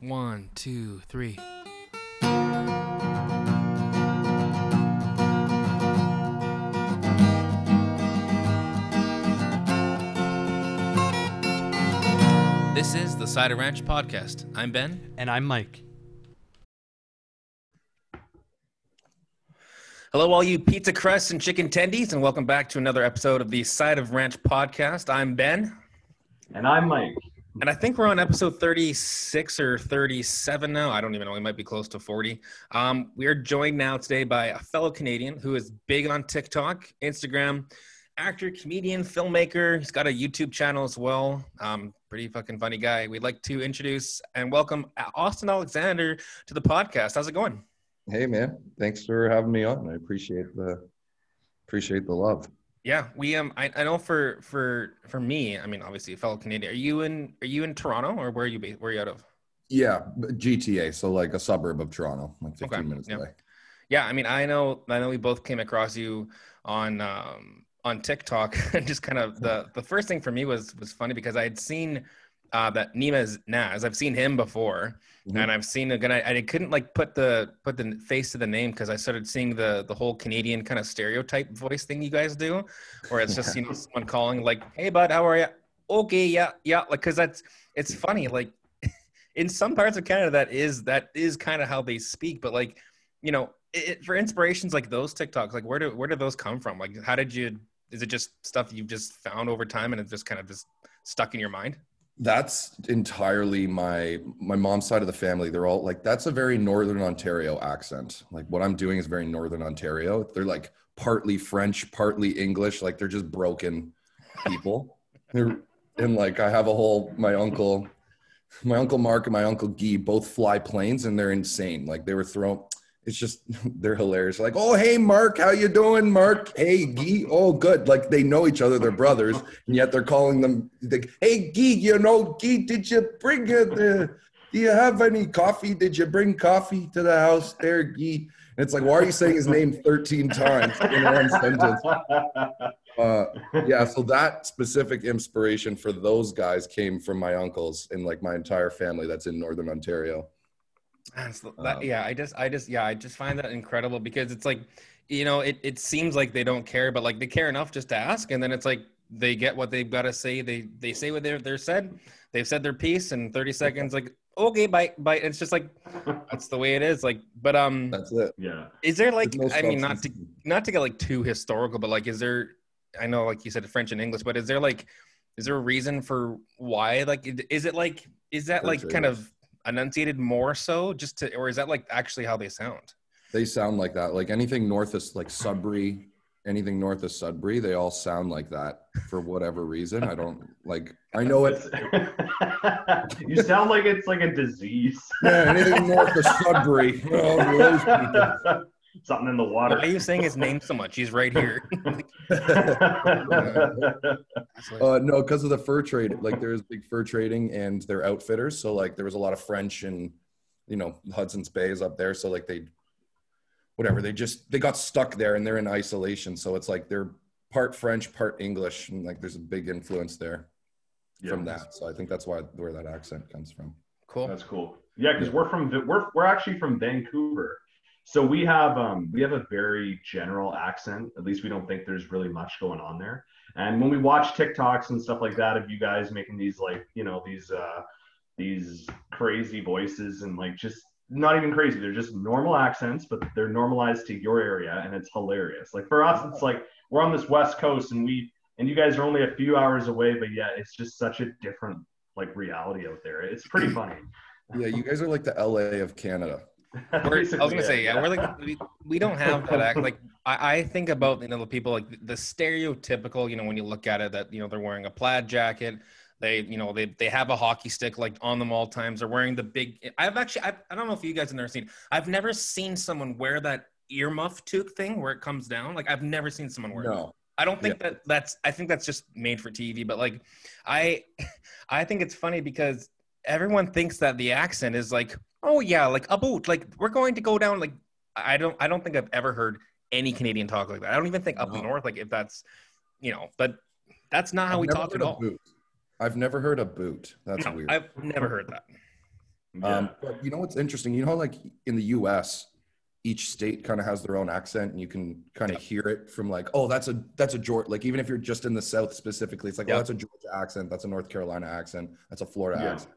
One, two, three. This is the Side of Ranch Podcast. I'm Ben. And I'm Mike. Hello, all you pizza crusts and chicken tendies, and welcome back to another episode of the Side of Ranch Podcast. I'm Ben, And I'm Mike. And I think we're on episode 36 or 37 now. I don't even know. We might be close to 40. Um, we are joined now today by a fellow Canadian who is big on TikTok, Instagram, actor, comedian, filmmaker. He's got a YouTube channel as well. Um, pretty fucking funny guy. We'd like to introduce and welcome Austin Alexander to the podcast. How's it going? Hey man, thanks for having me on. I appreciate the appreciate the love. Yeah, we um I, I know for for for me, I mean obviously a fellow Canadian. Are you in are you in Toronto or where are you based? Where are you out of? Yeah, GTA, so like a suburb of Toronto, like 15 Okay, minutes yeah. away. Yeah, I mean I know I know we both came across you on um on TikTok and just kind of the the first thing for me was was funny because I had seen uh that Nima's Naz. I've seen him before Mhm. and I've seen again I, I couldn't like put the put the face to the name because I started seeing the the whole Canadian kind of stereotype voice thing you guys do where it's just you know someone calling like hey bud how are you okay yeah yeah like because that's it's funny like in some parts of Canada that is that is kind of how they speak but like you know it, for inspirations like those TikToks like where do where do those come from like how did you is it just stuff you've just found over time and it's just kind of just stuck in your mind That's entirely my my mom's side of the family. They're all like that's a very northern Ontario accent. Like what I'm doing is very northern Ontario. They're like partly French, partly English. Like they're just broken people. And like I have a whole my uncle, my uncle Mark and my uncle Guy both fly planes and they're insane. Like they were thrown. It's just they're hilarious. Like, oh hey Mark, how you doing, Mark? Hey Guy, oh good. Like they know each other, they're brothers, and yet they're calling them. Like, hey Gee, you know Gee, did you bring? Uh, do you have any coffee? Did you bring coffee to the house there, Gee? And it's like, why are you saying his name 13 times in one sentence? Uh, yeah, so that specific inspiration for those guys came from my uncles and like my entire family that's in northern Ontario. That's the- that, Um, yeah, I just, I just, yeah, I just find that incredible because it's like, you know, it, it seems like they don't care, but like they care enough just to ask, and then it's like they get what they've got to say. They they say what they're they're said. They've said their piece in thirty seconds. Like okay, bye bye. It's just like that's the way it is. Like, but um, That's it. yeah. is there like, no I mean, not to not to get like too historical, but like, is there? I know, like you said, French and English, but is there like, is there a reason for why? Like, is it like, is that like kind English. of enunciated more so, just to, or is that like actually how they sound? They sound like that. Like anything north of like Sudbury, anything north of Sudbury, they all sound like that for whatever reason. I don't like. I know it. you sound like it's like a disease. Yeah, anything north of Sudbury. Oh, those people. Something in the water. Why water. are you saying his name so much? He's right here. Uh, no, because of the fur trade. Like there's big fur trading, and they're outfitters. So like there was a lot of French and you know Hudson's Bay is up there. So like they, whatever, they just they got stuck there, and they're in isolation. So it's like they're part French, part English, and like there's a big influence there from that. So I think that's why where that accent comes from. cool. That's cool. Yeah, because we're from we're we're actually from Vancouver, so we have um we have a very general accent. At least we don't think there's really much going on there. And when we watch TikToks and stuff like that of you guys making these like you know these uh these crazy voices and like just not even crazy, they're just normal accents, but they're normalized to your area, and it's hilarious. Like for us, it's like we're on this west coast and we and you guys are only a few hours away, but yet it's just such a different like reality out there. It's pretty funny. Yeah, you guys are like the LA of Canada. I was gonna say, yeah, we're like we, we don't have that act. Like I, I think about you know the people like the stereotypical. You know when you look at it, that you know they're wearing a plaid jacket. They you know they they have a hockey stick like on them all times. They're wearing the big. I've actually I, I don't know if you guys have never seen. I've never seen someone wear that earmuff toque thing where it comes down. Like I've never seen someone wear. it. No, I don't think that that's I think that's just made for TV, but like I I think it's funny because everyone thinks that the accent is like, oh yeah, like a boot, like we're going to go down like I don't I don't think I've ever heard any Canadian talk like that. I don't even think up No. north like if that's you know, but that's not how I've we talk heard at all. boot. I've never heard a boot. That's No, weird. I've never heard that. Yeah. Um, but you know what's interesting? You know, like in the U.S., each state kind of has their own accent, and you can kind of hear it from like, oh, that's a that's a Georgia. Like even if you're just in the South specifically, it's like, Yeah. oh, that's a Georgia accent, that's a North Carolina accent, that's a Florida Yeah. accent.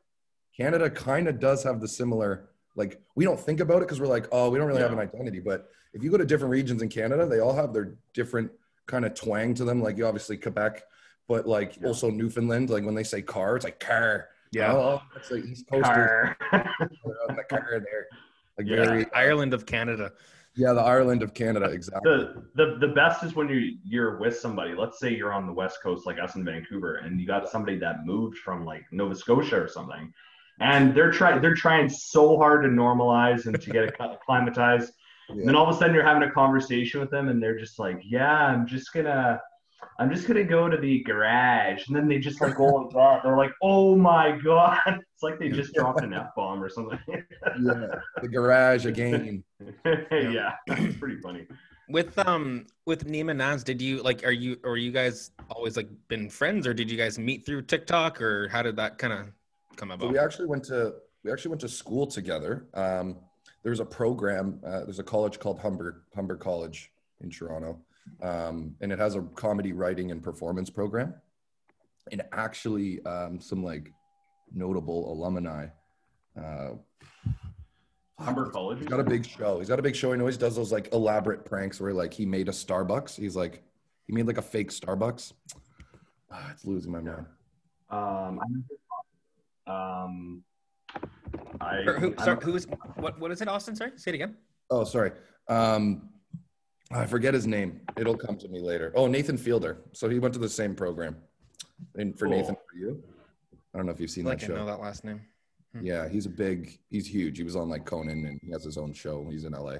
Canada kind of does have the similar. Like we don't think about it because we're like, oh, we don't really have an identity. But if you go to different regions in Canada, they all have their different kind of twang to them. Like you obviously Quebec, but like Yeah. also Newfoundland. Like when they say car, it's like car. Yeah. Oh, that's like East Coasters Car. the car there. Like Yeah. very, uh, Ireland of Canada. yeah, the Ireland of Canada, exactly. the, the the best is when you you're with somebody. Let's say you're on the west coast, like us in Vancouver, and you got somebody that moved from like Nova Scotia or something, and they're trying they're trying so hard to normalize and to get acclimatized. And then all of a sudden you're having a conversation with them, and they're just like, "Yeah, I'm just gonna." I'm just gonna go to the garage, and then they just like go like that. They're like, "Oh my god!" It's like they just dropped an f bomb or something. yeah, the garage again. yeah, it's pretty funny. With um with Nima Naz, did you like are you or you guys always like been friends or did you guys meet through TikTok or how did that kind of come So about? we actually went to we actually went to school together. Um, there's a program. Uh, there's a college called Humber Humber College in Toronto, um, and it has a comedy writing and performance program. And actually, um, some like notable alumni. Uh, Humber College. He's got a big show. He's got a big show. He always does those like elaborate pranks where like he made a Starbucks. He's like he made like a fake Starbucks. Ah, it's losing my mind. Um, um, I, who, I sorry, who's what what is it, Austin? Sorry, say it again. Oh, sorry. Um, I forget his name. It'll come to me later. Oh, Nathan Fielder. So he went to the same program. And for Cool. Nathan, for you, I don't know if you've seen Like that show. I know that last name. Yeah, he's a big. He's huge. He was on like Conan, and he has his own show. He's in LA.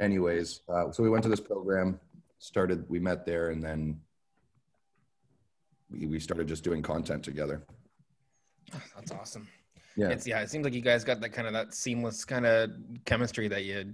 Anyways, uh, so we went to this program. Started. We met there, and then we, we started just doing content together. That's awesome. Yeah. It's yeah, it seems like you guys got that kind of that seamless kind of chemistry that you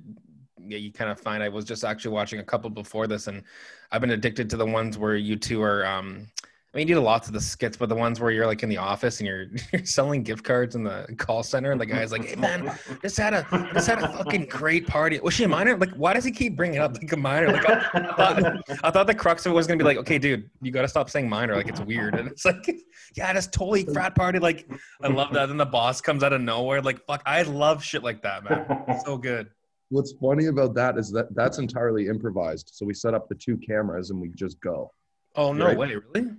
yeah, you kind of find. I was just actually watching a couple before this and I've been addicted to the ones where you two are um I mean, you do lots of the skits, but the ones where you're like in the office and you're you're selling gift cards in the call center, and the guy's like, "Hey man, just had a just had a fucking great party. Was she a minor? Like, why does he keep bringing up like a minor? Like, I, I thought I thought the crux of it was gonna be like, okay, dude, you got to stop saying minor. Like, it's weird. And it's like, yeah, that's totally frat party. Like, I love that. Then the boss comes out of nowhere. Like, fuck, I love shit like that, man. So good. What's funny about that is that that's entirely improvised. So we set up the two cameras and we just go. Oh no Right. way, really?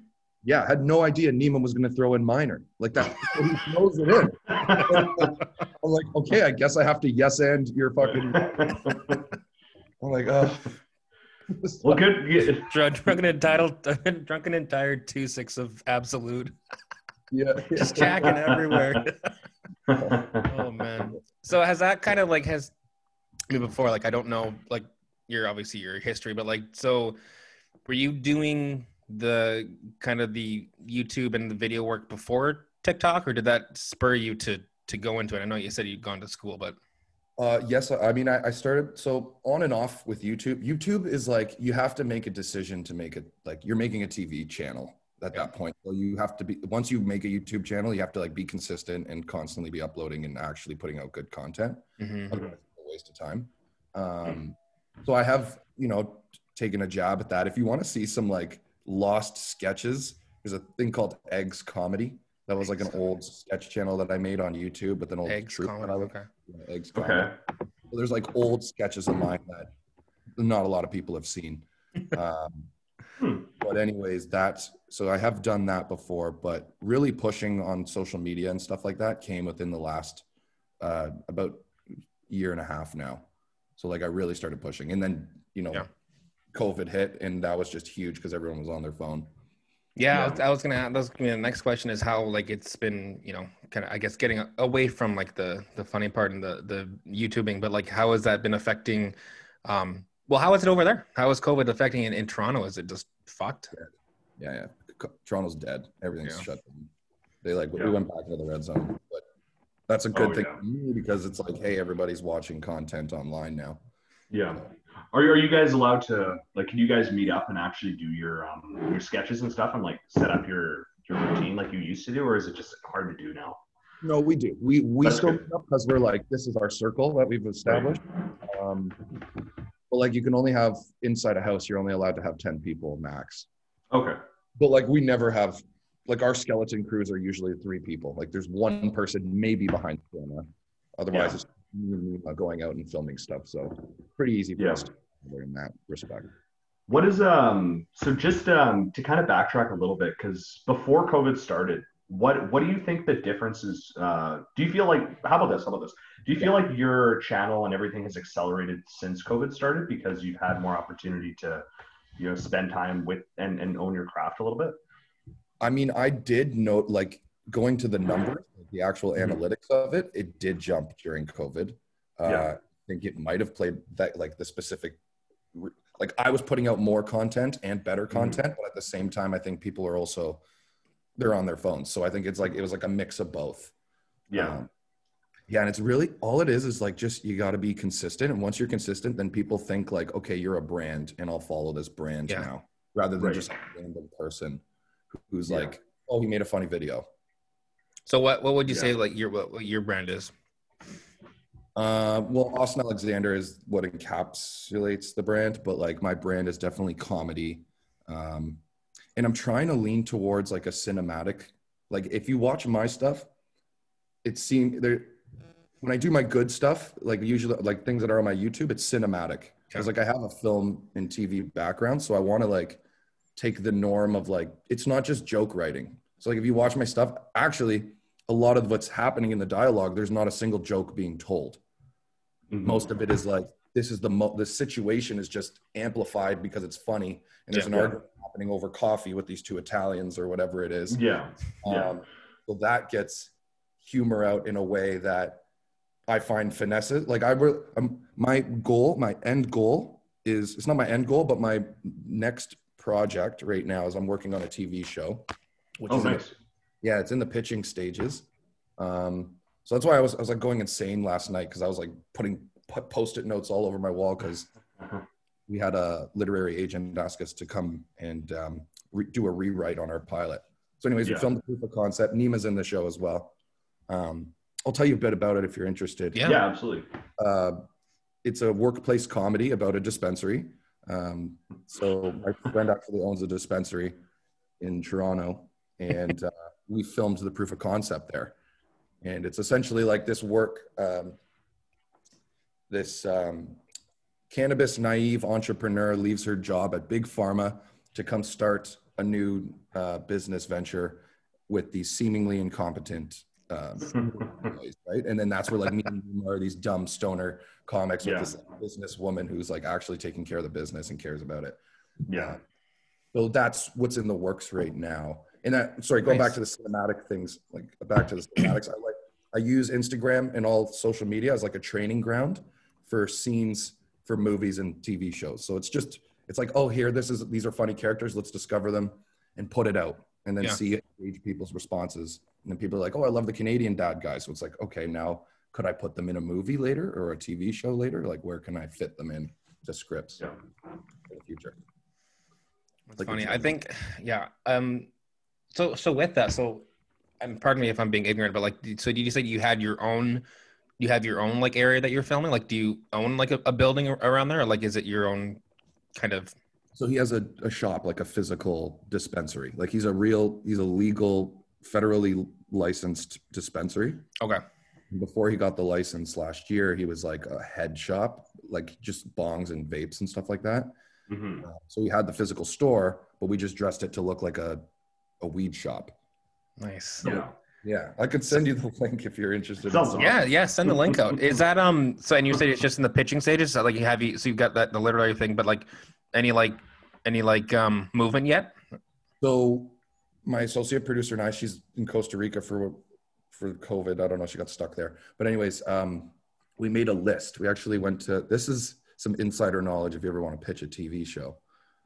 Yeah, I had no idea Nima was going to throw in minor like that. he throws it in. I'm like, okay, I guess I have to yes and your fucking. I'm like, oh. well, good. good. Drunk, drunken and titled, drunken and tired two six of absolute. yeah. Just jacking everywhere. oh man. So has that kind of like has I mean, before like I don't know like your obviously your history, but like so were you doing the kind of the YouTube and the video work before TikTok, or did that spur you to to go into it? I know you said you'd gone to school, but Uh, yes, I mean, I, I started so on and off with YouTube. YouTube is like you have to make a decision to make it like you're making a TV channel at that point. So you have to be once you make a YouTube channel, you have to like be consistent and constantly be uploading and actually putting out good content. Mhm. Otherwise, it's a waste of time. Um, so I have you know taken a jab at that. If you want to see some like lost sketches, there's a thing called Eggs Comedy. That was like an old sketch channel that I made on YouTube, but then old eggs, Truth comedy, I was- okay. yeah, Eggs Comedy. So there's like old sketches of mine that not a lot of people have seen. Um, Hmm. but anyways, that's so I have done that before, but really pushing on social media and stuff like that came within the last uh, about year and a half now. So like I really started pushing, and then you know, Yeah. COVID hit, and that was just huge because everyone was on their phone. Yeah, I Yeah. was, I was gonna. That was gonna be the next question is how like it's been, you know, kind of I guess getting away from like the the funny part and the the YouTubing, but like how has that been affecting? Um, well, how is it over there? How is COVID affecting in, in Toronto? Is it just fucked? Yeah, yeah. Co- Toronto's dead. Everything's Yeah. shut down. They like Yeah. we went back into the red zone, but that's a good Oh, thing yeah. because it's like, hey, everybody's watching content online now. Yeah. Are, are you guys allowed to like? Can you guys meet up and actually do your um your sketches and stuff and like set up your your routine like you used to do, or is it just hard to do now? No, we do. We we That's still good. meet up because we're like this is our circle that we've established. Um, but like you can only have inside a house, you're only allowed to have ten people max. Okay. But like we never have like our skeleton crews are usually three people. Like there's one person maybe behind the camera. Otherwise, Yeah. it's and Nima going out and filming stuff. So pretty easy for Yeah. us to in that respect. What is um so just um to kind of backtrack a little bit because before COVID started, what what do you think the difference is? Uh, do you feel like how about this? How about this? Do you feel like your channel and everything has accelerated since COVID started because you've had more opportunity to you know spend time with and and own your craft a little bit? I mean, I did note like going to the numbers, the actual Mhm. analytics of it, it did jump during COVID. Uh, Yeah. I think it might have played that like the specific, like I was putting out more content and better Mhm. content, but at the same time, I think people are also they're on their phones. So I think it's like it was like a mix of both. Yeah. Um, yeah, and it's really all it is is like just you got to be consistent, and once you're consistent, then people think like, okay, you're a brand, and I'll follow this brand Yeah. now, rather than Right. just a random person who's Yeah. like, oh, he made a funny video. So what what would you Yeah. say like your what, what your brand is? Uh, well, Austin Alexander is what encapsulates the brand, but like my brand is definitely comedy. Um, and I'm trying to lean towards like a cinematic. Like if you watch my stuff, it seems there when I do my good stuff, like usually like things that are on my YouTube, it's cinematic. Because like I have a film and TV background, so I want to like take the norm of like it's not just joke writing. So like if you watch my stuff, actually a lot of what's happening in the dialogue, there's not a single joke being told Mhm. most of it is like this is the mo- the situation is just amplified because it's funny and there's Yeah. an argument happening over coffee with these two Italians or whatever it is. Yeah. Yeah. Um, so that gets humor out in a way that I find finesses. Like I will, um, my goal, my end goal is it's not my end goal, but my next project right now is I'm working on a TV show. Which Oh, is in the- nice. yeah, it's in the pitching stages. Um, so that's why I was I was like going insane last night because I was like putting put post-it notes all over my wall because we had a literary agent ask us to come and um, re- do a rewrite on our pilot. So, anyways, we filmed the proof of concept. Nima's in the show as well. Um, I'll tell you a bit about it if you're interested. Yeah. Yeah, absolutely. Uh, it's a workplace comedy about a dispensary. Um, so my friend actually owns a dispensary in Toronto, and uh, we filmed the proof of concept there. And it's essentially like this work, um, this um, cannabis naive entrepreneur leaves her job at Big Pharma to come start a new uh, business venture with these seemingly incompetent um, right? And then that's where like me and Nima are these dumb stoner comics Yeah. with this business woman who's like actually taking care of the business and cares about it. yeah. So that's what's in the works right now. And that sorry, going Nice. back to the cinematic things, like back to the cinematics, I like I use Instagram and all social media as like a training ground for scenes for movies and TV shows. So it's just it's like, oh, here, this is these are funny characters. Let's discover them and put it out, and then Yeah. see gauge people's responses. And then people are like, oh, I love the Canadian dad guy. So it's like, okay, now could I put them in a movie later or a TV show later? Like, where can I fit them in to scripts Yeah. in the future? That's Like funny. I think, yeah. Um, so so with that, so, and pardon me if I'm being ignorant, but like, so did you say you had your own, you have your own like area that you're filming? Like, do you own like a, a building around there, or like, is it your own kind of? So he has a, a shop, like a physical dispensary. Like he's a real, he's a legal, federally licensed dispensary. Okay. Before he got the license last year, he was like a head shop, like just bongs and vapes and stuff like that. Mhm. Uh, So we had the physical store, but we just dressed it to look like a, a weed shop. Nice. Yeah. Yeah, I could send you the link if you're interested. in Yeah, yeah. Send the link out. Is that um? So and you said it's just in the pitching stages. So like you have you, so you've got that the literary thing, but like any like any like um movement yet? So my associate producer and I, she's in Costa Rica for for COVID. I don't know, she got stuck there. But anyways, um, we made a list. We actually went to this is some insider knowledge if you ever want to pitch a TV show.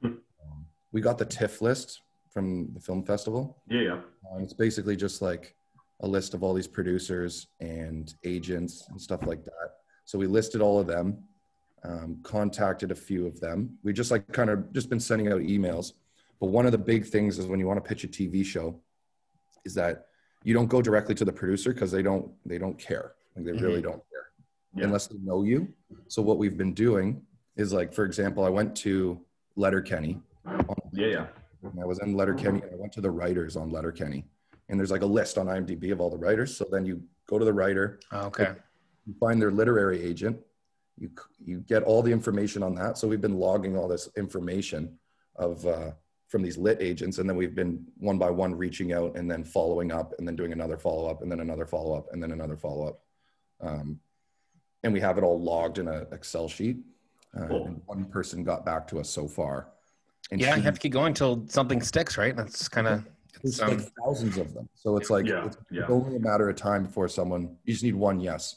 Hmm. Um, we got the TIFF list from the film festival. Yeah. Yeah. Um, it's basically just like a list of all these producers and agents and stuff like that. So we listed all of them, um, contacted a few of them. We just like kind of just been sending out emails. But one of the big things is when you want to pitch a TV show, is that you don't go directly to the producer because they don't they don't care. Like they really don't care Yeah. unless they know you. So what we've been doing is like, for example, I went to Letterkenny. Yeah, yeah. And I was in Letterkenny. And I went to the writers on Letterkenny, and there's like a list on IMDb of all the writers. So then you go to the writer, Okay. you find their literary agent, you you get all the information on that. So we've been logging all this information of uh, from these lit agents, and then we've been one by one reaching out and then following up, and then doing another follow up, and then another follow up, and then another follow up. Um, and we have it all logged in an Excel sheet. Uh, Cool. and one person got back to us so far. And Yeah, she- you have to keep going until something sticks, right? That's kind of there's um, like thousands of them. So it's like Yeah, it's, yeah. it's only a matter of time before someone you just need one yes.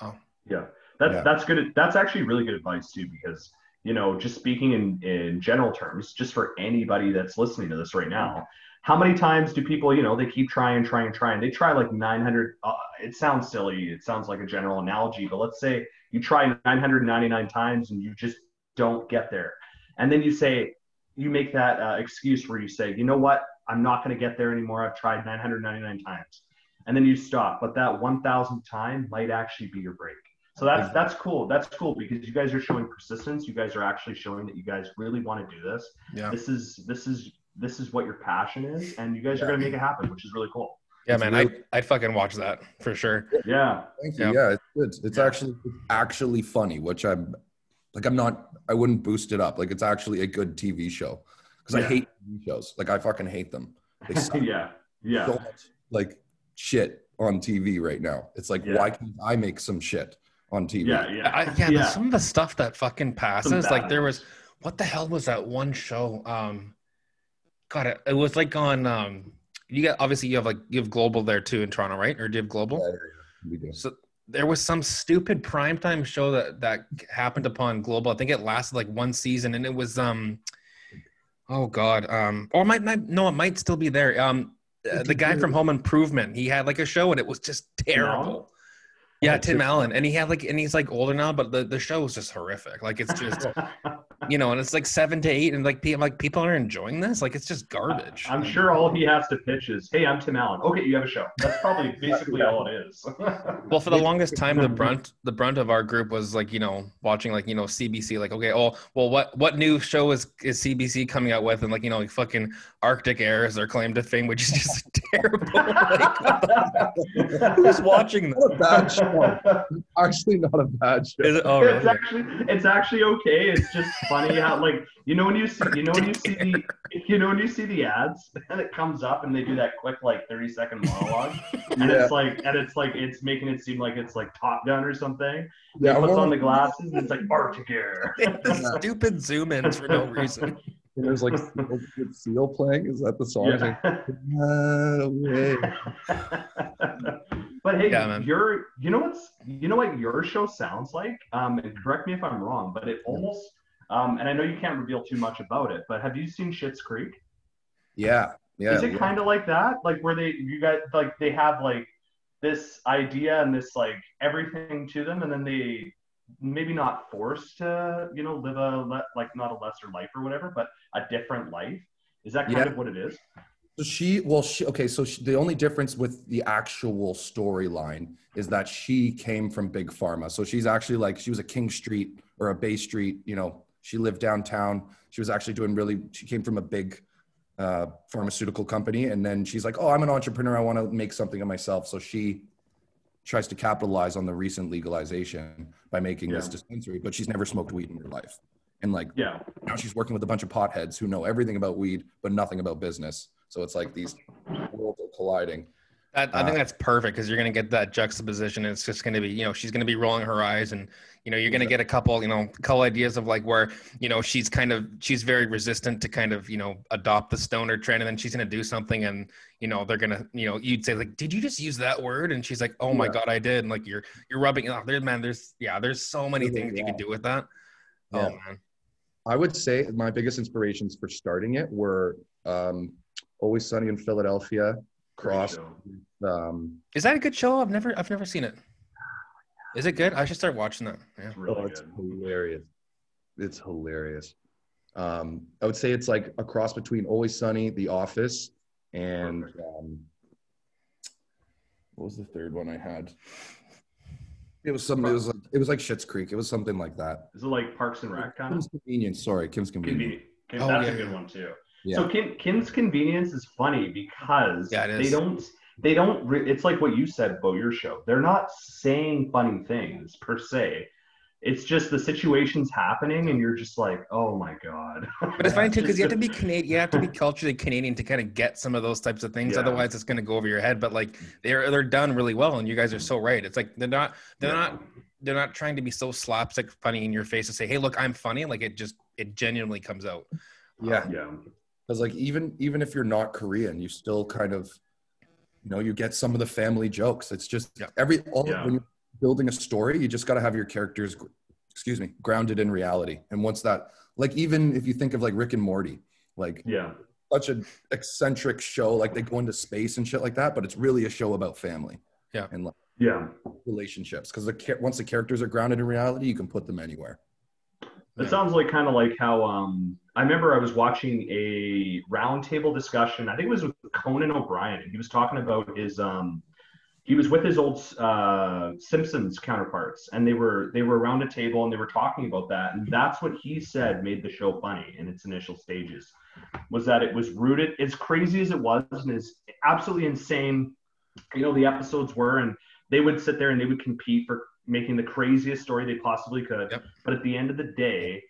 Wow. Yeah, that's Yeah. that's good. That's actually really good advice too, because you know, just speaking in in general terms, just for anybody that's listening to this right now, how many times do people, you know, they keep trying, trying, trying. They try like 900. Uh, it sounds silly. It sounds like a general analogy, but let's say you try 999 times and you just don't get there, and then you say you make that uh, excuse where you say, you know what, I'm not going to get there anymore. I've tried 999 times, and then you stop. But that 1,000th time might actually be your break. So that's that's cool. That's cool because you guys are showing persistence. You guys are actually showing that you guys really want to do this. yeah. This is this is this is what your passion is, and you guys are gonna make it happen, which is really cool. Yeah, It's man, really- I I'd fucking watch that for sure. Yeah, Thank you. Yeah. Yeah, it's good. It's Yeah. actually it's actually funny, which I'm like I'm not I wouldn't boost it up. Like it's actually a good TV show. Because I hate TV shows. Like I fucking hate them. They suck yeah, yeah, so much like shit on TV right now. It's like Yeah. why can't I make some shit on TV? yeah, yeah. I, yeah, yeah. Some of the stuff that fucking passes, like there was, what the hell was that one show? Um, God, it, it was like on. Um, you got obviously you have like you have global there too in Toronto, right? Or do you have global? Yeah, yeah, we do. So there was some stupid primetime show that that happened upon global. I think it lasted like one season, and it was um, oh god, um, or might not. No, it might still be there. Um, uh, the guy from Home Improvement, he had like a show, and it was just terrible. Yeah, Tim Tim Allen, and he had like, and he's like older now, but the, the show was just horrific. Like it's just, you know, and it's like seven to eight, and like people, like people are enjoying this. Like it's just garbage. I'm sure all he has to pitch is, "Hey, I'm Tim Allen. Okay, you have a show." That's probably basically all it is. Well, for the longest time, the brunt the brunt of our group was like you know watching like you know CBC. Like okay, oh well, what what new show is is CBC coming out with? And like you know like fucking Arctic Air is their claim to fame, which is just terrible. like, who's watching this? Not a bad show. Actually not a bad show. Is it, oh it's actually it's actually okay. It's just funny how like you know when you see you know when you see the you know when you see the ads and it comes up and they do that quick like 30 second monologue and Yeah. it's like and it's like it's making it seem like it's like Top Gun or something. Yeah, he puts on the glasses and it's like Arctic Air. the stupid zoom ins for no reason. and there's like Seal, Seal playing. Is that the song? It's like, Yeah. "Ah, but hey, Yeah, man. your you know what's you know what your show sounds like? Um, and correct me if I'm wrong, but it almost um, and I know you can't reveal too much about it, but have you seen Schitt's Creek? Yeah, yeah. Is it kind of like that? Like where they you got like they have like this idea and this like everything to them, and then they maybe not forced to you know live a le- like not a lesser life or whatever, but a different life. Is that kind Yeah. of what it is? So she, well, she, okay. So she, the only difference with the actual storyline is that she came from big pharma. So she's actually like, she was a King Street or a Bay Street, you know, she lived downtown. She was actually doing really, she came from a big uh, pharmaceutical company. And then she's like, oh, I'm an entrepreneur. I want to make something of myself. So she tries to capitalize on the recent legalization by making this dispensary, but she's never smoked weed in her life. And like, Yeah. now she's working with a bunch of potheads who know everything about weed but nothing about business so it's like these worlds are colliding That, I think Uh, that's perfect because you're going to get that juxtaposition. It's just going to be, you know, she's going to be rolling her eyes, and you know, you're going to get a couple, you know, couple ideas of like where, you know, she's kind of she's very resistant to kind of, you know, adopt the stoner trend, and then she's going to do something, and you know, they're going to, you know, you'd say like, did you just use that word? And she's like, oh my Yeah. god, I did. And like you're you're rubbing it off. There, man. There's yeah, there's so many Yeah. things you can do with that. Yeah. Oh man. i would say my biggest inspirations for starting it were um, always sunny in philadelphia cross um, Is that a good show? I've never I've never seen it. Is it good? I should start watching that. Yeah. It's really oh, it's good. hilarious it's hilarious um, i would say it's like a cross between always sunny the office and um, what was the third one I had? It was some. It was like it was like Schitt's Creek. It was something like that. Is it like Parks and Rec kind of? Kim's Convenience. Sorry, Kim's Convenience. Convenient. Oh, That's yeah, a good one too. Yeah. So Kim, Kim's Convenience is funny because Yeah, they don't they don't re- it's like what you said about your show. They're not saying funny things per se. It's just the situation's happening and you're just like, "Oh my god." But it's funny too because you have to be Canadian. You have to be culturally Canadian to kind of get some of those types of things. Yeah. Otherwise, it's going to go over your head. But like they're they're done really well, and you guys are so right. It's like they're not they're not they're not trying to be so slapstick funny in your face to say, "Hey, look, I'm funny." Like it just it genuinely comes out. Yeah. Um, yeah. Because like even even if you're not Korean, you still kind of you know you get some of the family jokes. It's just Yeah. every all Yeah. when you're building a story, you just got to have your characters, excuse me, grounded in reality. And once that, like even if you think of like Rick and Morty, like Yeah. such an eccentric show, like they go into space and shit like that, but it's really a show about family. Yeah. and like Yeah. relationships. Because the once the characters are grounded in reality, you can put them anywhere. It sounds like kind of like how um I remember I was watching a roundtable discussion. I think it was with Conan O'Brien, and he was talking about his um he was with his old uh, Simpsons counterparts, and they were they were around a table and they were talking about that, and that's what he said made the show funny in its initial stages, was that it was rooted as crazy as it was and as absolutely insane, you know, the episodes were, and they would sit there and they would compete for making the craziest story they possibly could, Yep. but at the end of the day,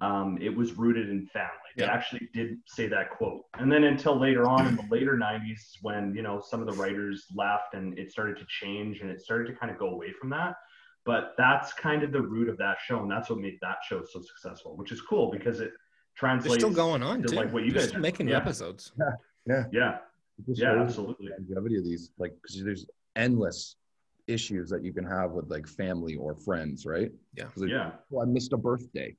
um, it was rooted in family. They Yeah. actually did say that quote. And then until later on in the later 90s, when, you know, some of the writers left and it started to change and it started to kind of go away from that. But that's kind of the root of that show. And that's what made that show so successful, which is cool because it They're translates. still going on to, too. like, what you They're guys still making new Yeah. episodes. Yeah. It just Yeah, shows absolutely. the longevity of these, like, because there's endless issues that you can have with like family or friends, right? Yeah. 'Cause it- Yeah. well, I missed a birthday.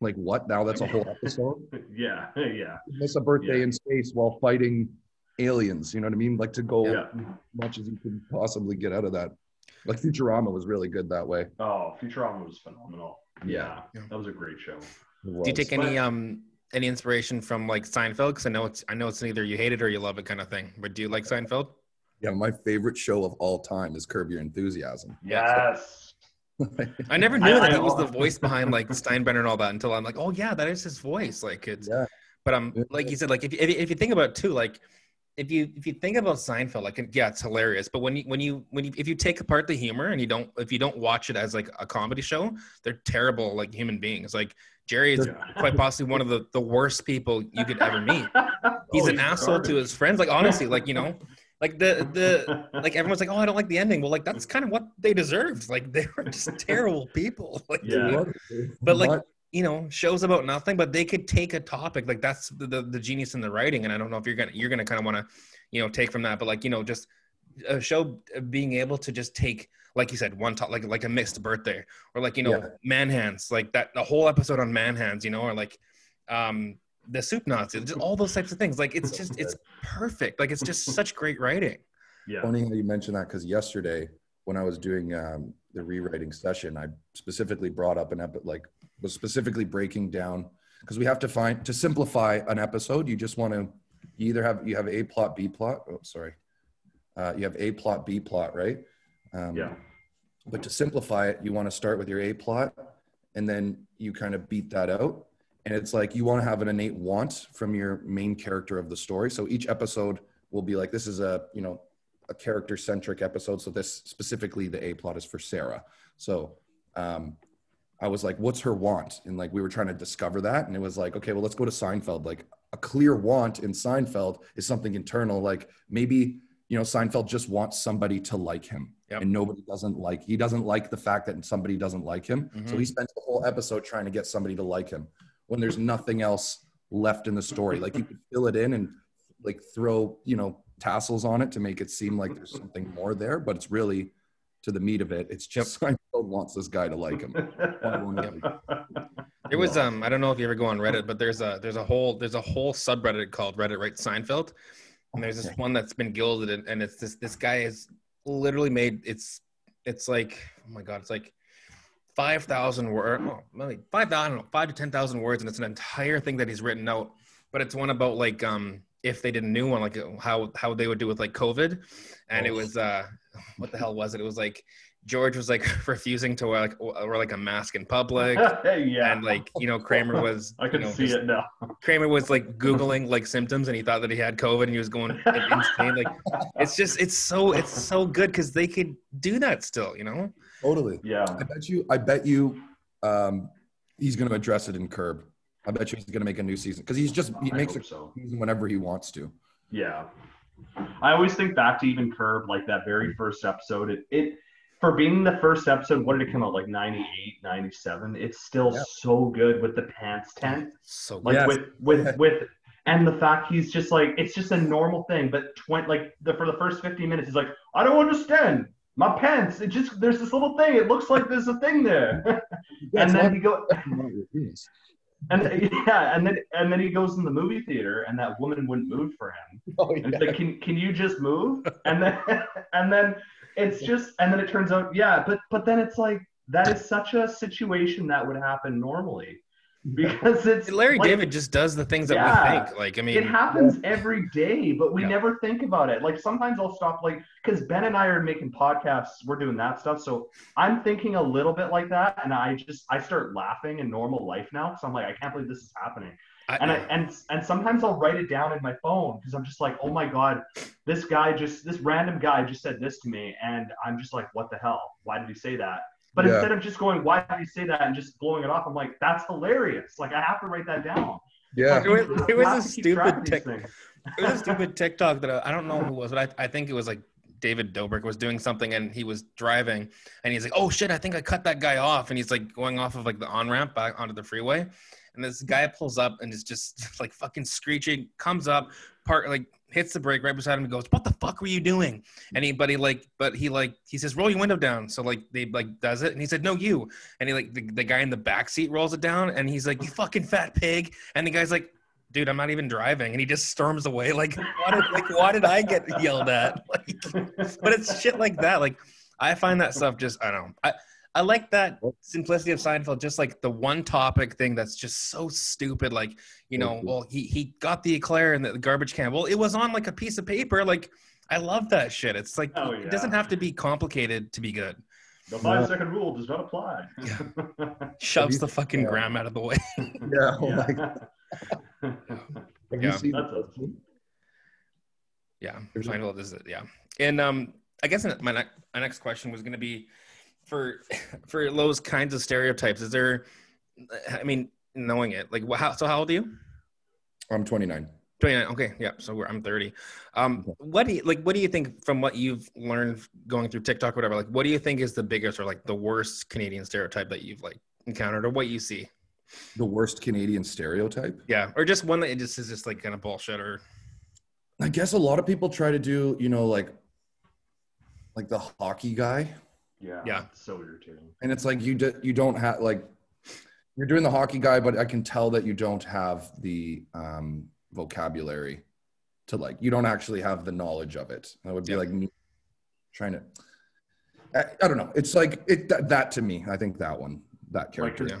Like what? Now that's a whole episode. Yeah. Yeah. You miss a birthday Yeah. in space while fighting aliens. You know what I mean? Like to go Yeah. as much as you can possibly get out of that. Like Futurama was really good that way. Oh, Futurama was phenomenal. Yeah. Yeah. That was a great show. Do you take any But- um any inspiration from like Seinfeld? Because I know it's I know it's either you hate it or you love it kind of thing. But do you like Seinfeld? Yeah, my favorite show of all time is Curb Your Enthusiasm. Yes. I never knew I- that I- he was the voice behind like Steinbrenner and all that until I'm like, oh yeah, that is his voice. Like it's, yeah. but I'm like you said, like if you, if you, if you think about it too, like if you if you think about Seinfeld, like yeah, it's hilarious. But when you when you when you if you take apart the humor and you don't if you don't watch it as like a comedy show, they're terrible like human beings. Like Jerry is quite possibly one of the the worst people you could ever meet. He's Oh, an asshole to his friends. Like honestly, like you know, like the the like everyone's like, oh, I don't like the ending. Well, like that's kind of what they deserved. Like they were just terrible people. Like, Yeah. But, like, Not- you know, shows about nothing, but they could take a topic like that's the, the, the genius in the writing. And I don't know if you're gonna you're gonna kind of want to, you know, take from that, but like you know, just a show being able to just take like you said one top like like a missed birthday or like you know Yeah. man hands like that the whole episode on man hands you know or like um the soup Nazi all those types of things like it's just it's perfect like it's just such great writing yeah. funny how you mentioned that because yesterday when I was doing um, the rewriting session, I specifically brought up an epi- like was specifically breaking down because we have to find to simplify an episode. You just want to you either have you have a plot, b plot. Oh, sorry, uh, you have a plot, b plot, right? Um, Yeah. But to simplify it, you want to start with your a plot, and then you kind of beat that out. And it's like you want to have an innate want from your main character of the story. So each episode will be like this is a you know a character centric episode. So this specifically the A plot is for Sarah. So um, I was like, what's her want? And like we were trying to discover that, and it was like, okay, well let's go to Seinfeld. Like a clear want in Seinfeld is something internal. Like maybe you know Seinfeld just wants somebody to like him, Yep. and nobody doesn't like. He doesn't like the fact that somebody doesn't like him. So Mhm. he spends the whole episode trying to get somebody to like him when there's nothing else left in the story. Like you could fill it in and like throw, you know, tassels on it to make it seem like there's something more there, but it's really to the meat of it. It's just Seinfeld wants this guy to like him. There was um I don't know if you ever go on Reddit, but there's a there's a whole there's a whole subreddit called Reddit Right Seinfeld, and there's this one that's been gilded, and, and it's this this guy has literally made it's it's like oh my god it's like five thousand word oh, maybe five I don't know five to ten thousand words, and it's an entire thing that he's written out, but it's one about like um if they did a new one, like how how they would do with like COVID, and it Oh. was uh, what the hell was it? It was like George was like refusing to wear like wear like a mask in public. yeah. And like you know, Kramer was I can you know, see just- it now. Kramer was like googling like symptoms, and he thought that he had COVID, and he was going like, insane. Like it's just it's so it's so good because they could do that still, you know. Totally. Yeah. I bet you. I bet you. Um, he's going to address it in Curb. I bet you he's going to make a new season because he's just he I makes hope a so. season whenever he wants to. Yeah. I always think back to even Curb, like that very first episode. It, it for being the first episode, what did it come out like 98, 97? It's still Yeah. so good with the pants tent. So Like Yes. with with with and the fact he's just like it's just a normal thing, but twenty like the for the first 15 minutes, he's like, I don't understand. My pants, it just there's this little thing. It looks like there's a thing there. and then he go and yeah, and then and then he goes in the movie theater and that woman wouldn't move for him. oh, And it's like, can can you just move? And then and then it's just and then it turns out, yeah, but but then it's like that is such a situation that would happen normally. Because it's Larry like, David just does the things that Yeah. we think. Like I mean, it happens every day, but we Yeah. never think about it. Like sometimes I'll stop, like, because Ben and I are making podcasts, we're doing that stuff. So I'm thinking a little bit like that, and I just I start laughing in normal life now because I'm like, I can't believe this is happening. I, And I and and sometimes I'll write it down in my phone because I'm just like, oh my god, this guy just this random guy just said this to me, and I'm just like, what the hell? Why did he say that? But Yeah. instead of just going, why did you say that, and just blowing it off, I'm like, that's hilarious. Like I have to write that down. Yeah. it was- You there was a to keep track of stupid these tech- it was a stupid TikTok that I, I don't know who it was, but I, I think it was like David Dobrik was doing something and he was driving and he's like, oh shit, I think I cut that guy off. And he's like going off of like the on ramp back onto the freeway. And this guy pulls up and is just like fucking screeching, comes up, part like hits the brake right beside him and goes, What the fuck were you doing? He like, but he like, he says, Roll your window down. So like they like does it. And he said, No, you. And he like, the, the guy in the back seat rolls it down and he's like, You fucking fat pig. And the guy's like, dude, I'm not even driving. And he just storms away. Like, why did, like, why did I get yelled at? Like, but it's shit like that. Like, I find that stuff just, I don't know. I, I like that simplicity of Seinfeld, just like the one topic thing that's just so stupid. Like, you know, well, he, he got the eclair in the garbage can. Well, it was on like a piece of paper. Like, I love that shit. It's like, Oh, it doesn't have to be complicated to be good. The five second rule does not apply. Shoves the fucking yeah. gram out of the way. Yeah. Oh my God. yeah. Have Yeah. you seen That's a- Yeah, Seinfeld is it. Yeah, and um, I guess my ne- my next question was going to be for for those kinds of stereotypes. Is there? I mean, knowing it, like, how so? How old are you? I'm 29. 29. Okay, yeah. So we're, I'm 30. Um, what do you like? What do you think from what you've learned going through TikTok, whatever? Like, what do you think is the biggest or like the worst Canadian stereotype that you've like encountered or what you see? The worst Canadian stereotype. Yeah, or just one that it just is just like kind of bullshit or I guess a lot of people try to do, you know, like like the hockey guy. Yeah. Yeah. it's So irritating. And it's like you do, you don't have like you're doing the hockey guy, but I can tell that you don't have the um, vocabulary to like you don't actually have the knowledge of it. That would be Yeah. like me trying to. I, I don't know. It's like it that, that to me. I think that one that character. yeah.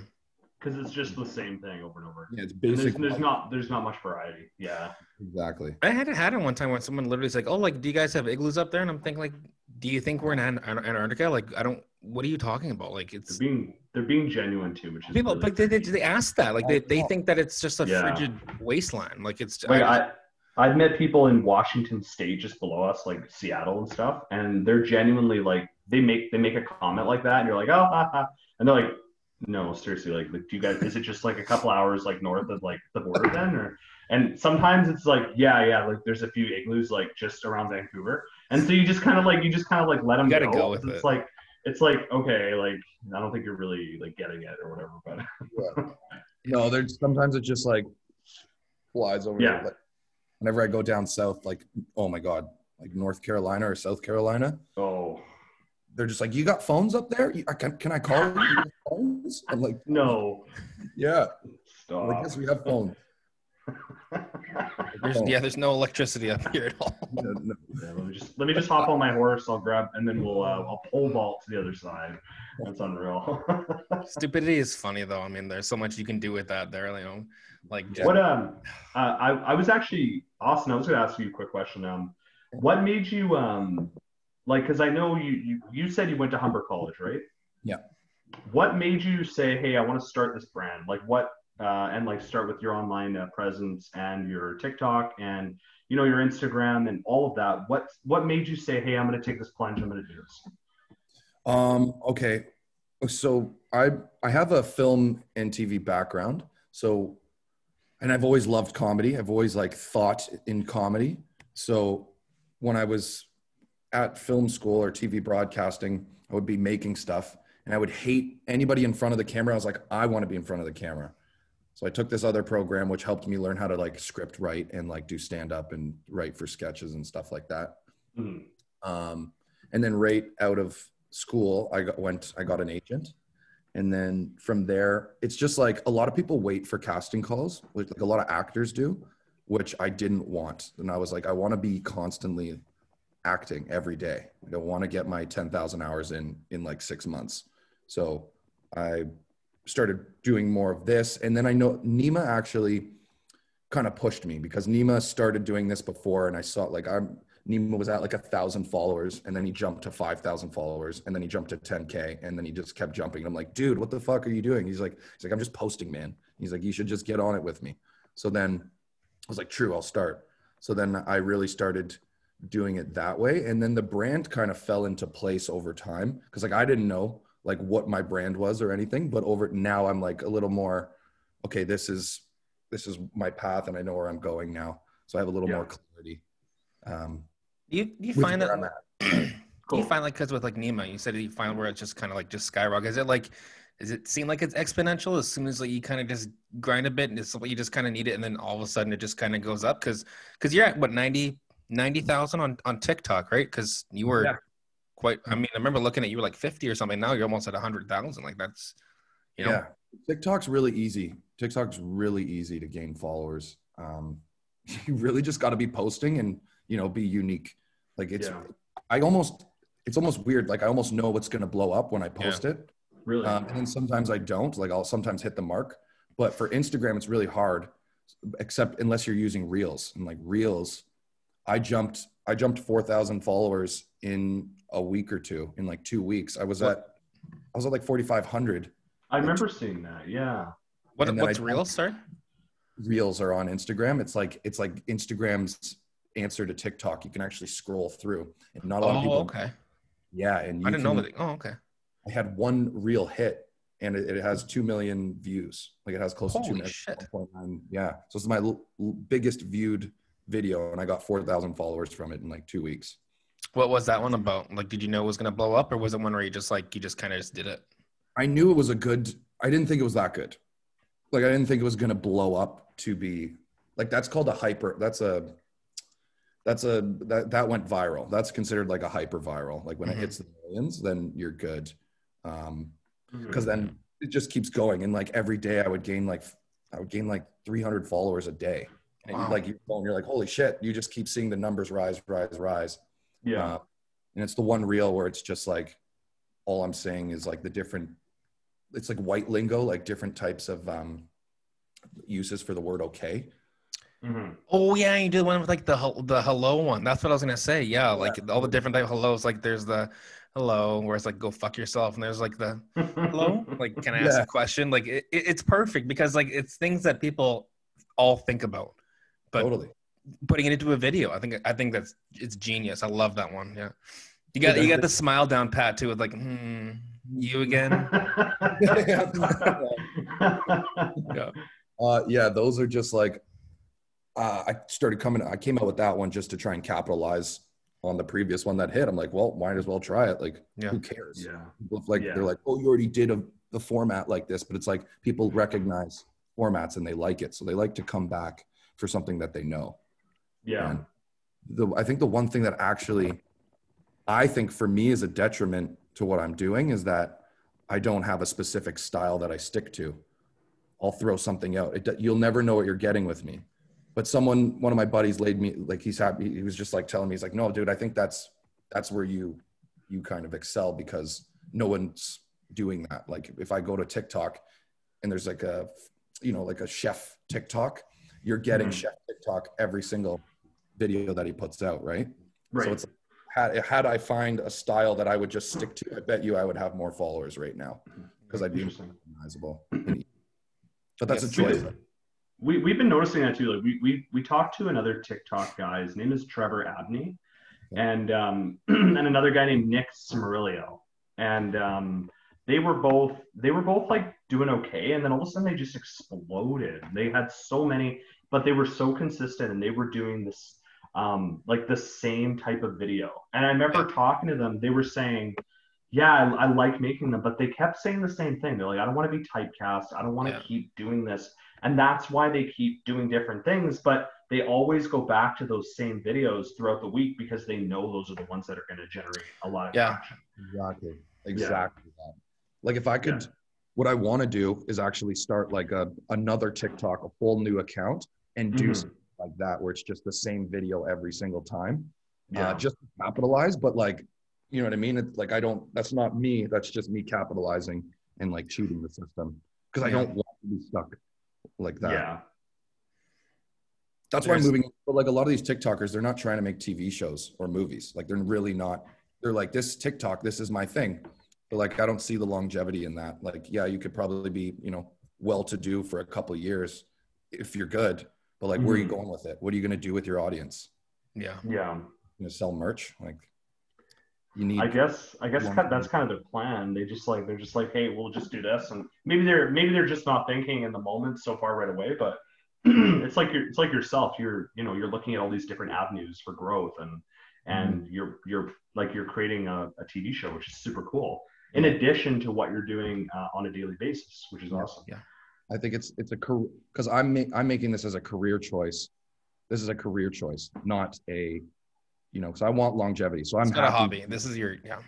Because it's just the same thing over and over. yeah, it's And there's, basic. there's not there's not much variety. Yeah. exactly. I had had it one time when someone literally is like, "Oh, like, do you guys have igloos up there?" And I'm thinking, like, do you think we're in An- An- Antarctica? Like, I don't. What are you talking about? Like, They're it's being they're being genuine too, which is people. really Like, they, they creepy. they ask that. Like, they, they think that it's just a Yeah. frigid wasteland. Like, it's. Like I, I, I've met people in Washington State just below us, like Seattle and stuff, and they're genuinely like they make they make a comment like that, and you're like, oh, ha, ha. and they're like, no, seriously, like, like, do you guys? Is it just like a couple hours like north of like the border then, or? And sometimes it's like, yeah, yeah, like there's a few igloos like just around Vancouver, and so you just kind of like you just kind of like let them You gotta go. go with it's it. like it's like okay, like I don't think you're really like getting it or whatever, but No, there's sometimes it just like flies over. Yeah. Like, whenever I go down south, like oh my god, like North Carolina or South Carolina, oh they're just like, you got phones up there? You- I Can, can I call you? You phones? I'm like, no, yeah. stop. I guess we have phones. there's, yeah, there's no electricity up here at all. No, no. Yeah, let me just let me just hop on my horse. I'll grab and then we'll uh, I'll pole vault to the other side. That's unreal. Stupidity is funny though. I mean, there's so much you can do with that. There, you know, like just, What um, uh, I I was actually Austin, I was going to ask you a quick question. Um, what made you um, like? Because I know you, you you said you went to Humber College, right? Yeah. What made you say, "Hey, I want to start this brand"? Like what? Uh, and like start with your online uh, presence and your TikTok and you know your Instagram and all of that. What what made you say, "Hey, I'm going to take this plunge. I'm going to do this"? Um. Okay. So I I have a film and TV background. So, and I've always loved comedy. I've always like thought in comedy. So when I was at film school or TV broadcasting, I would be making stuff and I would hate anybody in front of the camera. I was like, I want to be in front of the camera. So I took this other program, which helped me learn how to like script write and like do stand up and write for sketches and stuff like that. Mm-hmm. Um, and then right out of school, I got, went, I got an agent. And then from there, it's just like a lot of people wait for casting calls, which like a lot of actors do, which I didn't want. And I was like, I want to be constantly acting every day. I want to get my 10,000 hours in in like six months. So I started doing more of this. And then I know Nima actually kind of pushed me because Nima started doing this before and I saw like I'm Nima was at like a thousand followers and then he jumped to 5,000 followers and then he jumped to 10K and then he just kept jumping. I'm like, dude, what the fuck are you doing? He's like, he's like, I'm just posting, man. He's like, you should just get on it with me. So then I was like, true, I'll start. So then I really started doing it that way. And then the brand kind of fell into place over time. Cause like I didn't know like what my brand was or anything, but over now I'm like a little more, okay, this is, this is my path and I know where I'm going now. So I have a little Yeah. more clarity. Um, Do you, do you find that? I'm at. Do you find like because with like Nima, you said you find where it's just kind of like just skyrocket. Is it like, does it seem like it's exponential as soon as like you kind of just grind a bit and it's you just kind of need it, and then all of a sudden it just kind of goes up? Because because you're at what 90 90,000 on on TikTok, right? Because you were Yeah. quite. I mean, I remember looking at you were like fifty or something. Now you're almost at hundred thousand. Like that's, you know, Yeah, TikTok's really easy. TikTok's really easy to gain followers. Um, you really just got to be posting and you know be unique. Like it's, Yeah. I almost, it's almost weird. Like I almost know what's gonna blow up when I post it, Really? um, and then sometimes I don't. Like I'll sometimes hit the mark, but for Instagram it's really hard, except unless you're using Reels and like Reels. I jumped, I jumped four thousand followers in a week or two. In like two weeks, I was What? at, I was at like forty five hundred. I remember seeing that. Yeah. what and what's I- real? Sorry. reels are on Instagram. It's like it's like Instagram's answer to TikTok. You can actually scroll through, and not a lot of Oh, people. okay. Yeah, and you I didn't know that. Oh, okay. I had one reel hit, and it, it has two million views. Like it has close to two Holy million. shit. Yeah, so it's my l- l- biggest viewed video, and I got four thousand followers from it in like two weeks. What was that one about? Like, did you know it was gonna blow up, or was it one where you just like you just kind of just did it? I knew it was a good. I didn't think it was that good. Like I didn't think it was gonna blow up to be like that's called a hyper. That's a that's a that that went viral. That's considered like a hyper viral. Like when Mhm. it hits the millions, then you're good. Um, Mm-hmm. because then it just keeps going. And like every day, I would gain like I would gain like 300 followers a day. And Wow. like your phone, you're like, holy shit! You just keep seeing the numbers rise, rise, rise. Yeah. Uh, and it's the one reel where it's just like all I'm saying is like the different it's like white lingo, like different types of um uses for the word okay. Mm-hmm. Oh yeah, you did one with like the the hello one. That's what I was gonna say. Yeah, like all the different type of hellos. Like there's the hello, where it's like go fuck yourself, and there's like the hello, like can I ask Yeah. a question? Like it, it- it's perfect because like it's things that people all think about, but totally. putting it into a video, I think I think that's it's genius. I love that one. Yeah, you got you got the smile down pat too. With like, hmm, you again. Yeah. Uh, yeah, those are just like uh, I started coming. I came out with that one just to try and capitalize on the previous one that hit. I'm like, well, might as well try it. Like, Yeah. who cares? yeah. People, like Yeah. they're like, oh, you already did a the format like this, but it's like people recognize formats and they like it, so they like to come back for something that they know. Yeah. And the I think the one thing that actually I think for me is a detriment to what I'm doing is that I don't have a specific style that I stick to. I'll throw something out. It, you'll never know what you're getting with me. But someone, one of my buddies, laid me like he's happy. He was just like telling me, he's like, "No, dude, I think that's that's where you you kind of excel because no one's doing that. Like if I go to TikTok and there's like a you know like a chef TikTok, you're getting Mhm. chef TikTok every single video that he puts out, right? Right. So it's had had I find a style that I would just stick to, I bet you I would have more followers right now because I'd be recognizable. But that's Yes. a choice. We we've been noticing that too. Like we we we talked to another TikTok guy. His name is Trevor Abney, and um and another guy named Nick Cimarillo. And um they were both they were both like doing okay, and then all of a sudden they just exploded. They had so many, but they were so consistent, and they were doing this um like the same type of video. And I remember talking to them. They were saying. Yeah, I, I like making them, but they kept saying the same thing. They're like, I don't want to be typecast. I don't want to Yeah. keep doing this and that's why they keep doing different things but they always go back to those same videos throughout the week because they know those are the ones that are going to generate a lot of Yeah. traction Exactly. Exactly that. Like if I could Yeah. what I want to do is actually start like a another TikTok, a whole new account and do Mhm. something like that where it's just the same video every single time. yeah Uh, just to capitalize, but like you know what I mean? It's like I don't that's not me, that's just me capitalizing and like cheating the system. Because I don't want to be stuck like that. yeah That's why I'm moving. But like a lot of these TikTokers, they're not trying to make TV shows or movies. Like they're really not. They're like this TikTok. This is my thing. But like I don't see the longevity in that. Like yeah, you could probably be you know well to do for a couple of years if you're good. But like where are you Mhm. going with it? What are you going to do with your audience? Yeah. yeah You know, sell merch? Like you need. i guess i guess Long kind- that's kind of their plan they just like they're just like hey we'll just do this and maybe they're maybe they're just not thinking in the moment so far right away but it's like you're it's like yourself you're you know you're looking at all these different avenues for growth and and you're you're like you're creating a, a tv show which is super cool in addition to what you're doing uh, on a daily basis which is awesome. Yeah. I think it's it's a career because I'm ma- I'm making this as a career choice. This is a career choice, not a, you know, because I want longevity. So I'm It's not a hobby. This is your yeah.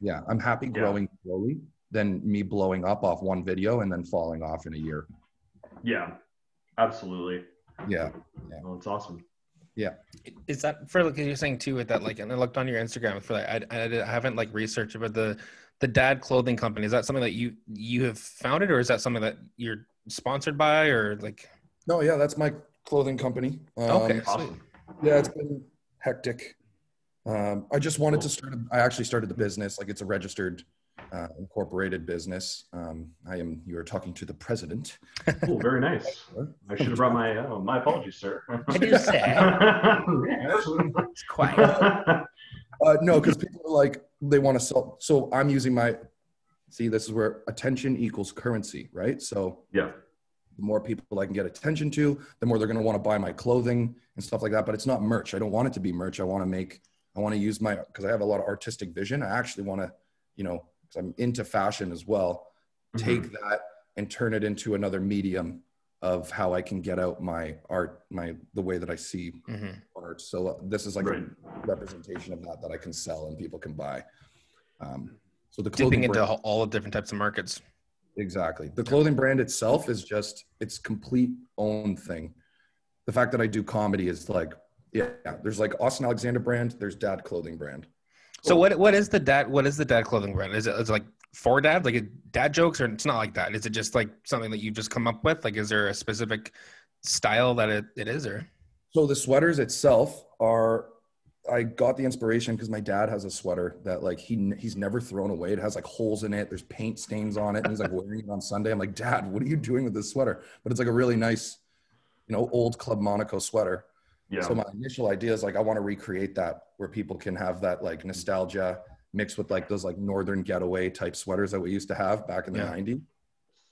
Yeah, I'm happy Yeah. growing slowly than me blowing up off one video and then falling off in a year. yeah absolutely Yeah, well, it's awesome Yeah. Is that for like you're saying too with that like and I looked on your Instagram for like I, I, I haven't like researched about the the dad clothing company. Is that something that you you have founded or is that something that you're sponsored by or like no, yeah, that's my clothing company. Um, Okay. Awesome Yeah, it's been hectic. Um, I just wanted to start. A, I actually started the business. Like it's a registered, uh, incorporated business. Um, I am. You are talking to the president. cool very nice i should have brought my oh, my apologies sir I do say. It's quiet. Uh, no, because people are like they want to sell. So I'm using my. See, this is where attention equals currency, right? So yeah the more people I can get attention to, the more they're going to want to buy my clothing and stuff like that. But it's not merch. I don't want it to be merch. I want to make, I want to use my, because I have a lot of artistic vision. I actually want to, you know, because I'm into fashion as well, Mm-hmm. take that and turn it into another medium of how I can get out my art, my, the way that I see hmm art. So uh, this is like Right. a representation of that that I can sell and people can buy. Um, so the Dipping clothing into all the different types of markets. Exactly. The clothing brand itself is just its complete own thing. The fact that I do comedy is like, yeah, there's like Austin Alexander brand, there's dad clothing brand. So what what is the dad what is the dad clothing brand? Is it is it like for dad like dad jokes or it's not like that? Is it just like something that you just come up with? Like is there a specific style that it, it is or So the sweaters itself are I got the inspiration because my dad has a sweater that like he he's never thrown away. It has like holes in it. There's paint stains on it, and he's like wearing it on Sunday. I'm like, Dad, what are you doing with this sweater? But it's like a really nice, you know, old Club Monaco sweater. yeah So my initial idea is like I want to recreate that where people can have that like nostalgia mixed with like those like northern getaway type sweaters that we used to have back in the Yeah. 90s.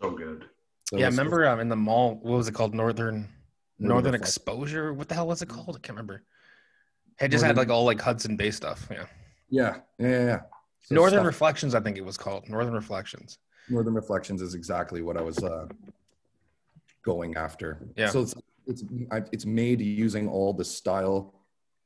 so good So yeah, I it's- remember um, in the mall, what was it called? Northern Northern Northern Exposure. What the hell was it called? I can't remember. It just had like all like Hudson Bay stuff. Yeah. Yeah, yeah, yeah. yeah. So Northern stuff- Reflections, I think it was called. Northern Reflections. Northern Reflections is exactly what I was uh, going after. Yeah. So it's it's it's made using all the style,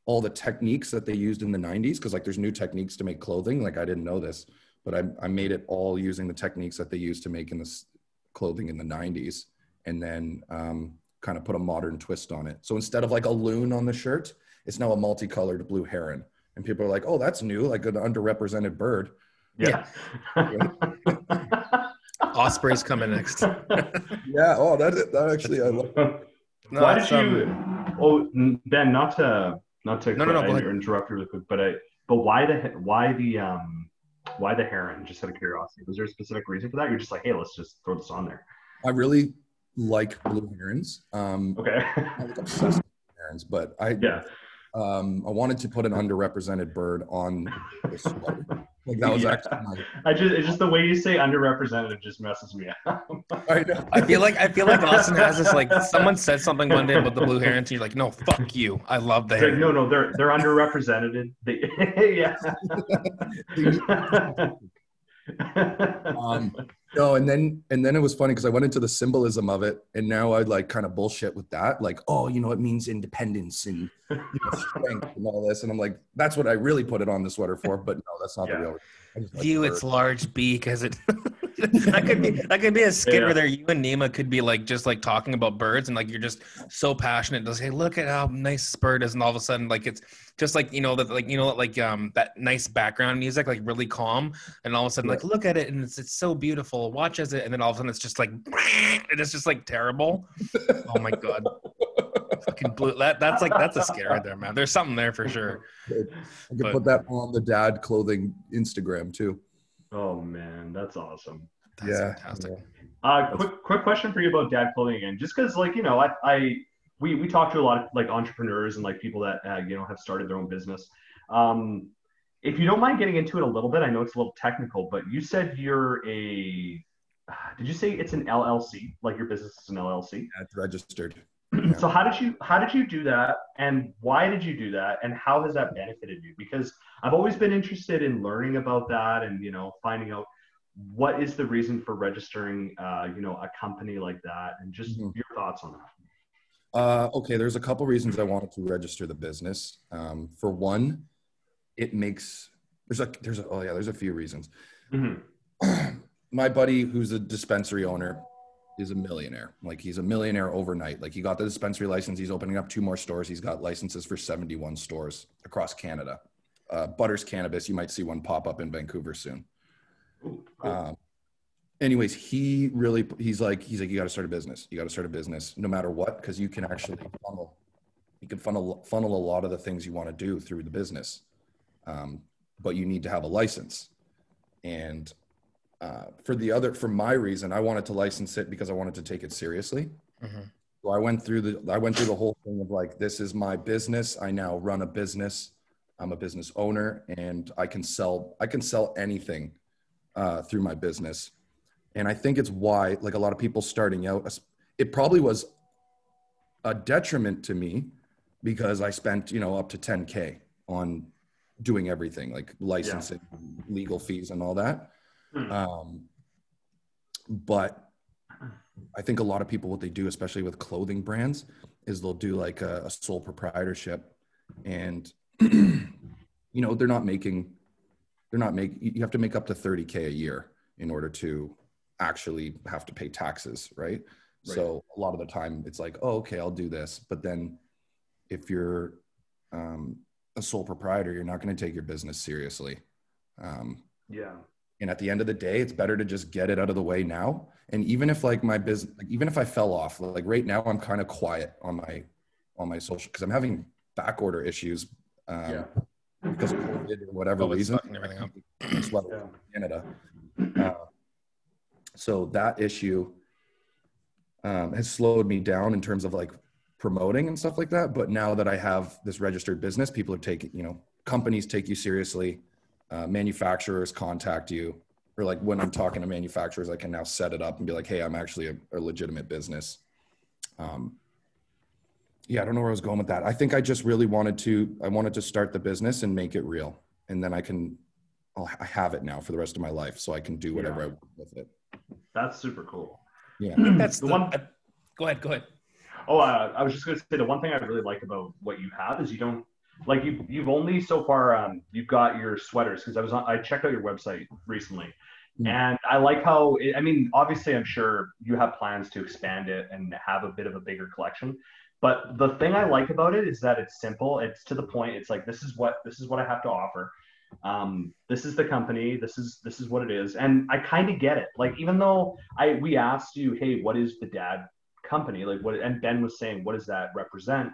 all the techniques that they used in the '90s. Because like there's new techniques to make clothing. Like I didn't know this, but I I made it all using the techniques that they used to make in this clothing in the '90s, and then um, kind of put a modern twist on it. So instead of like a loon on the shirt, it's now a multicolored blue heron. And people are like, "Oh, that's new! Like an underrepresented bird." yeah, Osprey's coming next. Yeah. Oh, that that actually I love. Why it's, did you? um, Oh, Ben, not to not to No, no, no, I ahead. interrupt really quick, but I but why the why the um why the heron? Just out of curiosity, was there a specific reason for that? You're just like, hey, let's just throw this on there. I really like blue herons. Um, Okay. I'm like obsessed with herons, but I yeah. um, I wanted to put an underrepresented bird on the sweater. Like that was Yeah. actually my. I just it's just the way you say underrepresented just messes me up. I know. I feel like I feel like Austin has this like someone said something one day about the blue herons. And you're like, no, fuck you. I love the It's like, no, no, they're they're underrepresented. They, yeah. Um, no, and then and then it was funny because I went into the symbolism of it, and now I like kind of bullshit with that, like, oh, you know, it means independence and you know, strength and all this, and I'm like, that's what I really put it on the sweater for, but no, that's not Yeah. the real. I just like View the its large beak as it. that could be that could be a skit Yeah. where there you and Nima could be like just like talking about birds and like you're just so passionate to say, look at how nice this bird is, and all of a sudden like it's just like you know that like you know like um that nice background music like really calm, and all of a sudden like look at it and it's it's so beautiful, watch as it, and then all of a sudden it's just like and it's just like terrible. Oh my god. Fucking blue. That that's like that's a scare right there, man. There's something there for sure. I can but- put that on the dad clothing Instagram too. oh man, that's awesome. That's Yeah. fantastic. Uh, quick, quick question for you about dad clothing again. Just because, like, you know, I, I, we, we talk to a lot of like entrepreneurs and like people that uh, you know have started their own business. Um, if you don't mind getting into it a little bit, I know it's a little technical, but you said you're a. Did you say it's an LLC? Like your business is an LLC? Yeah, it's registered. so how did you how did you do that, and why did you do that, and how has that benefited you? Because I've always been interested in learning about that, and you know, finding out what is the reason for registering, uh, you know, a company like that, and just Mhm. your thoughts on that. Uh, okay, there's a couple reasons I wanted to register the business. Um, for one, it makes there's a there's a, oh yeah there's a few reasons. Mhm. My buddy, who's a dispensary owner, is a millionaire. Like he's a millionaire overnight. Like he got the dispensary license. He's opening up two more stores. He's got licenses for 71 stores across Canada. Uh, Butters Cannabis, you might see one pop up in Vancouver soon. Ooh, cool. Um, anyways, he really he's like he's like you got to start a business. You got to start a business no matter what because you can actually funnel you can funnel funnel a lot of the things you want to do through the business, um, but you need to have a license. And uh, for the other for my reason, I wanted to license it because I wanted to take it seriously. Mhm. So I went through the I went through the whole thing of like this is my business. I now run a business. I'm a business owner, and I can sell I can sell anything uh, through my business. And I think it's why like a lot of people starting out, it probably was a detriment to me because I spent you know up to 10k on doing everything like licensing, legal fees, and all that. Hmm. Um, but I think a lot of people, what they do, especially with clothing brands, is they'll do like a, a sole proprietorship, and you know they're not making, they're not make. You have to make up to thirty k a year in order to actually have to pay taxes, right? Right. So a lot of the time, it's like, oh, okay, I'll do this, but then if you're um, a sole proprietor, you're not going to take your business seriously. Um, yeah. and at the end of the day, it's better to just get it out of the way now. And even if like my business, like even if I fell off, like right now, I'm kind of quiet on my on my social because I'm having back order issues um, Yeah. because of COVID or whatever Oh, it's reason. everything up. Yeah. Canada. Uh, so that issue um, has slowed me down in terms of like promoting and stuff like that. But now that I have this registered business, people are taking, you know, companies take you seriously, uh, manufacturers contact you, or like when I'm talking to manufacturers, I can now set it up and be like, hey, I'm actually a, a legitimate business. Um, yeah, I don't know where I was going with that. I think I just really wanted to, I wanted to start the business and make it real. And then I can, I'll, I have it now for the rest of my life. So I can do whatever Yeah. I want with it. That's super cool. Yeah. That's the the, one. uh, go ahead. Go ahead. Oh, uh, I was just going to say the one thing I really like about what you have is you don't like you. You've only so far um, you've got your sweaters because I was on, I checked out your website recently, Mm. and I like how it, I mean obviously I'm sure you have plans to expand it and have a bit of a bigger collection. But the thing I like about it is that it's simple. It's to the point. It's like this is what this is what I have to offer. Um, this is the company. This is this is what it is, and I kind of get it. Like even though I we asked you, hey, what is the dad company like what and ben was saying what does that represent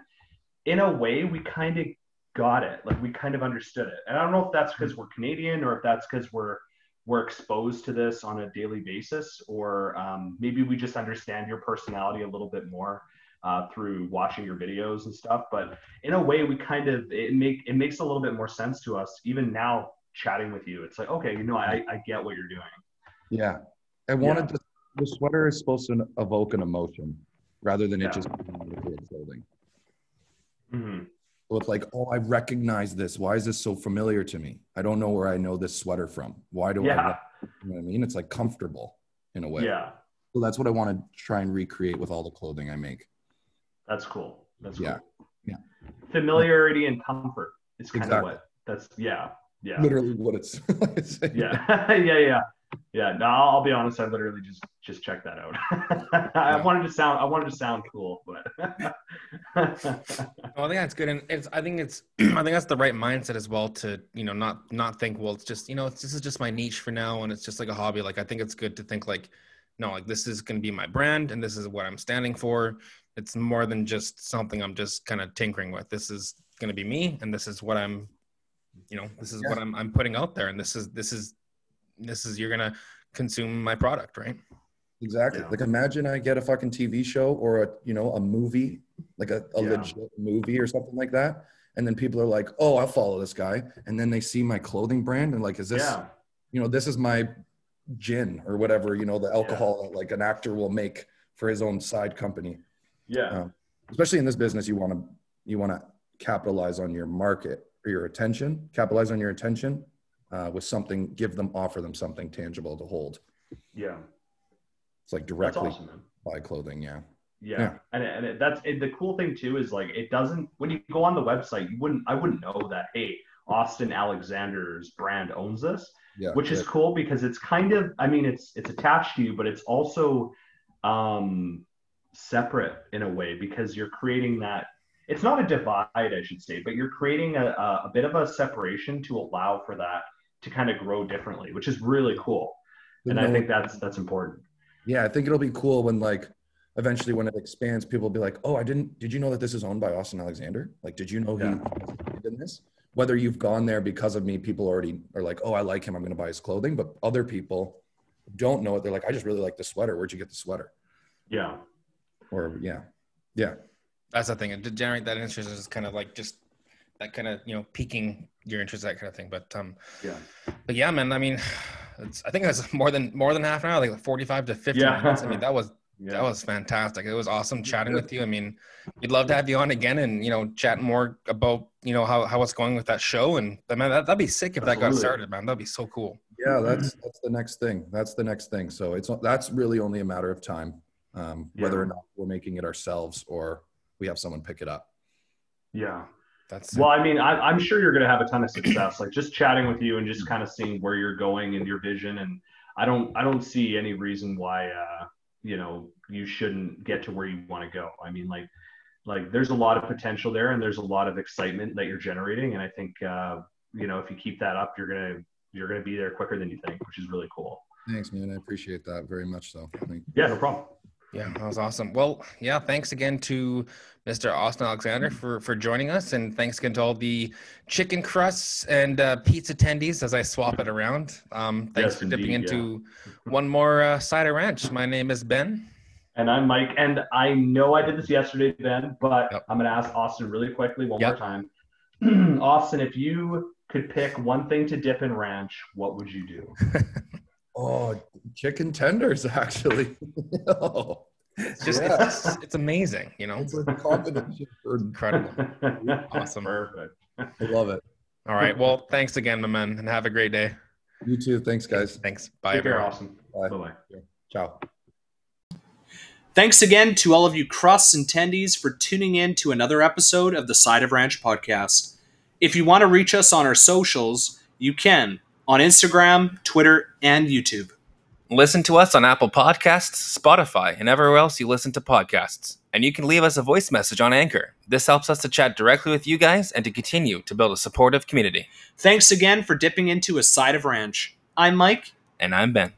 in a way we kind of got it. Like we kind of understood it. And I don't know if that's because we're Canadian or if that's because we're we're exposed to this on a daily basis, or um, maybe we just understand your personality a little bit more uh, through watching your videos and stuff. But in a way, we kind of it make it makes a little bit more sense to us even now chatting with you. It's like okay, you know, I, I get what you're doing. Yeah, I wanted to. The sweater is supposed to evoke an emotion rather than Yeah. it just clothing. Mhm. So it's like, oh, I recognize this. Why is this so familiar to me? I don't know where I know this sweater from. Why do I? Yeah, rec- You know what I mean? It's like comfortable in a way. yeah, So that's what I want to try and recreate with all the clothing I make. that's cool. That's cool. Yeah. Yeah. Familiarity and comfort is kind Exactly. of what that's. Yeah, yeah. Literally what it's. yeah yeah yeah yeah no I'll, be honest i literally just just checked that out i Yeah. wanted to sound i wanted to sound cool but Well, I think that's good, and it's. I think it's. I think that's the right mindset as well to you know not not think well it's just you know it's, this is just my niche for now and it's just like a hobby. Like I think it's good to think like, no, like this is going to be my brand and this is what I'm standing for. It's more than just something I'm just kind of tinkering with. This is going to be me, and this is what I'm, you know, this is Yeah. what I'm I'm putting out there, and this is this is this is you're gonna consume my product, right? Exactly. Yeah. Like imagine I get a fucking TV show or a you know a movie, like a, a Yeah. legit movie or something like that, and then people are like, "Oh, I'll follow this guy," and then they see my clothing brand and like, "Is this yeah you know this is my gin or whatever you know the alcohol that like an actor will make for his own side company." yeah Um, especially in this business, you want to you want to capitalize on your market or your attention, capitalize on your attention uh, with something, give them, offer them something tangible to hold. yeah It's like directly awesome buy clothing. Yeah. yeah, Yeah. and, it- and it, that's it, the cool thing too is like it doesn't when you go on the website you wouldn't i wouldn't know that hey austin alexander's brand owns this Yeah. which is yeah. cool because it's kind of i mean it's it's attached to you but it's also um separate in a way because you're creating that it's not a divide i should say but you're creating a, a, a bit of a separation to allow for that to kind of grow differently which is really cool and i think that's that's important Yeah, I think it'll be cool when like eventually when it expands, people will be like, "Oh, I didn't. Did you know that this is owned by Austin Alexander? Like, did you know he Yeah. did this?" Whether you've gone there because of me, people already are like, "Oh, I like him. I'm going to buy his clothing." But other people don't know it. They're like, "I just really like the sweater. Where'd you get the sweater?" yeah Or yeah, yeah, That's the thing. And to generate that interest is kind of like just that kind of you know piquing your interest, that kind of thing. But um, yeah but yeah, man. I mean, it's, I think that's more than more than half an hour, like forty-five to fifty Yeah. minutes. I mean, that was yeah that was fantastic. It was awesome chatting with you. I mean, we'd love to have you on again and you know chat more about you know how how it's going with that show. And I mean, that, that'd be sick if that got started, man. That'd be so cool. yeah. That's that's the next thing. That's the next thing. So it's that's really only a matter of time, um, whether or not we're making it ourselves or we have someone pick it up. yeah That's Well, I mean, I, I'm sure you're going to have a ton of success. Like just chatting with you and just kind of seeing where you're going and your vision. And I don't, I don't see any reason why, uh, you know, you shouldn't get to where you want to go. I mean, like, like there's a lot of potential there, and there's a lot of excitement that you're generating. And I think, uh, you know, if you keep that up, you're gonna, you're gonna be there quicker than you think, which is really cool. Thanks, man. I appreciate that very much. So Yeah, no problem. Yeah, that was awesome. Well, yeah, thanks again to Mr. Austin Alexander for for joining us, and thanks again to all the chicken crusts and uh, pizza attendees as I swap it around. Um, thanks Yes, for dipping indeed, yeah. into one more uh, Side of Ranch. My name is Ben. And I'm Mike, and I know I did this yesterday, Ben, but Yep. I'm going to ask Austin really quickly one Yep. more time. Austin, if you could pick one thing to dip in ranch, what would you do? Oh, chicken tenders, actually. Oh, It's just Yeah. it's, it's amazing, you know. it's a combination. For, Incredible. Awesome. Perfect. I love it. All right. Well, thanks again, my man, and have a great day. You too. Thanks, guys. Thanks. Bye, Take care, everyone. Austin. Bye. Bye bye. Ciao. Thanks again to all of you crusts and tendies for tuning in to another episode of the Side of Ranch podcast. If you want to reach us on our socials, you can on Instagram, Twitter, and YouTube. Listen to us on Apple Podcasts, Spotify, and everywhere else you listen to podcasts. And you can leave us a voice message on Anchor. This helps us to chat directly with you guys and to continue to build a supportive community. Thanks again for dipping into a Side of Ranch. I'm Mike. And I'm Ben.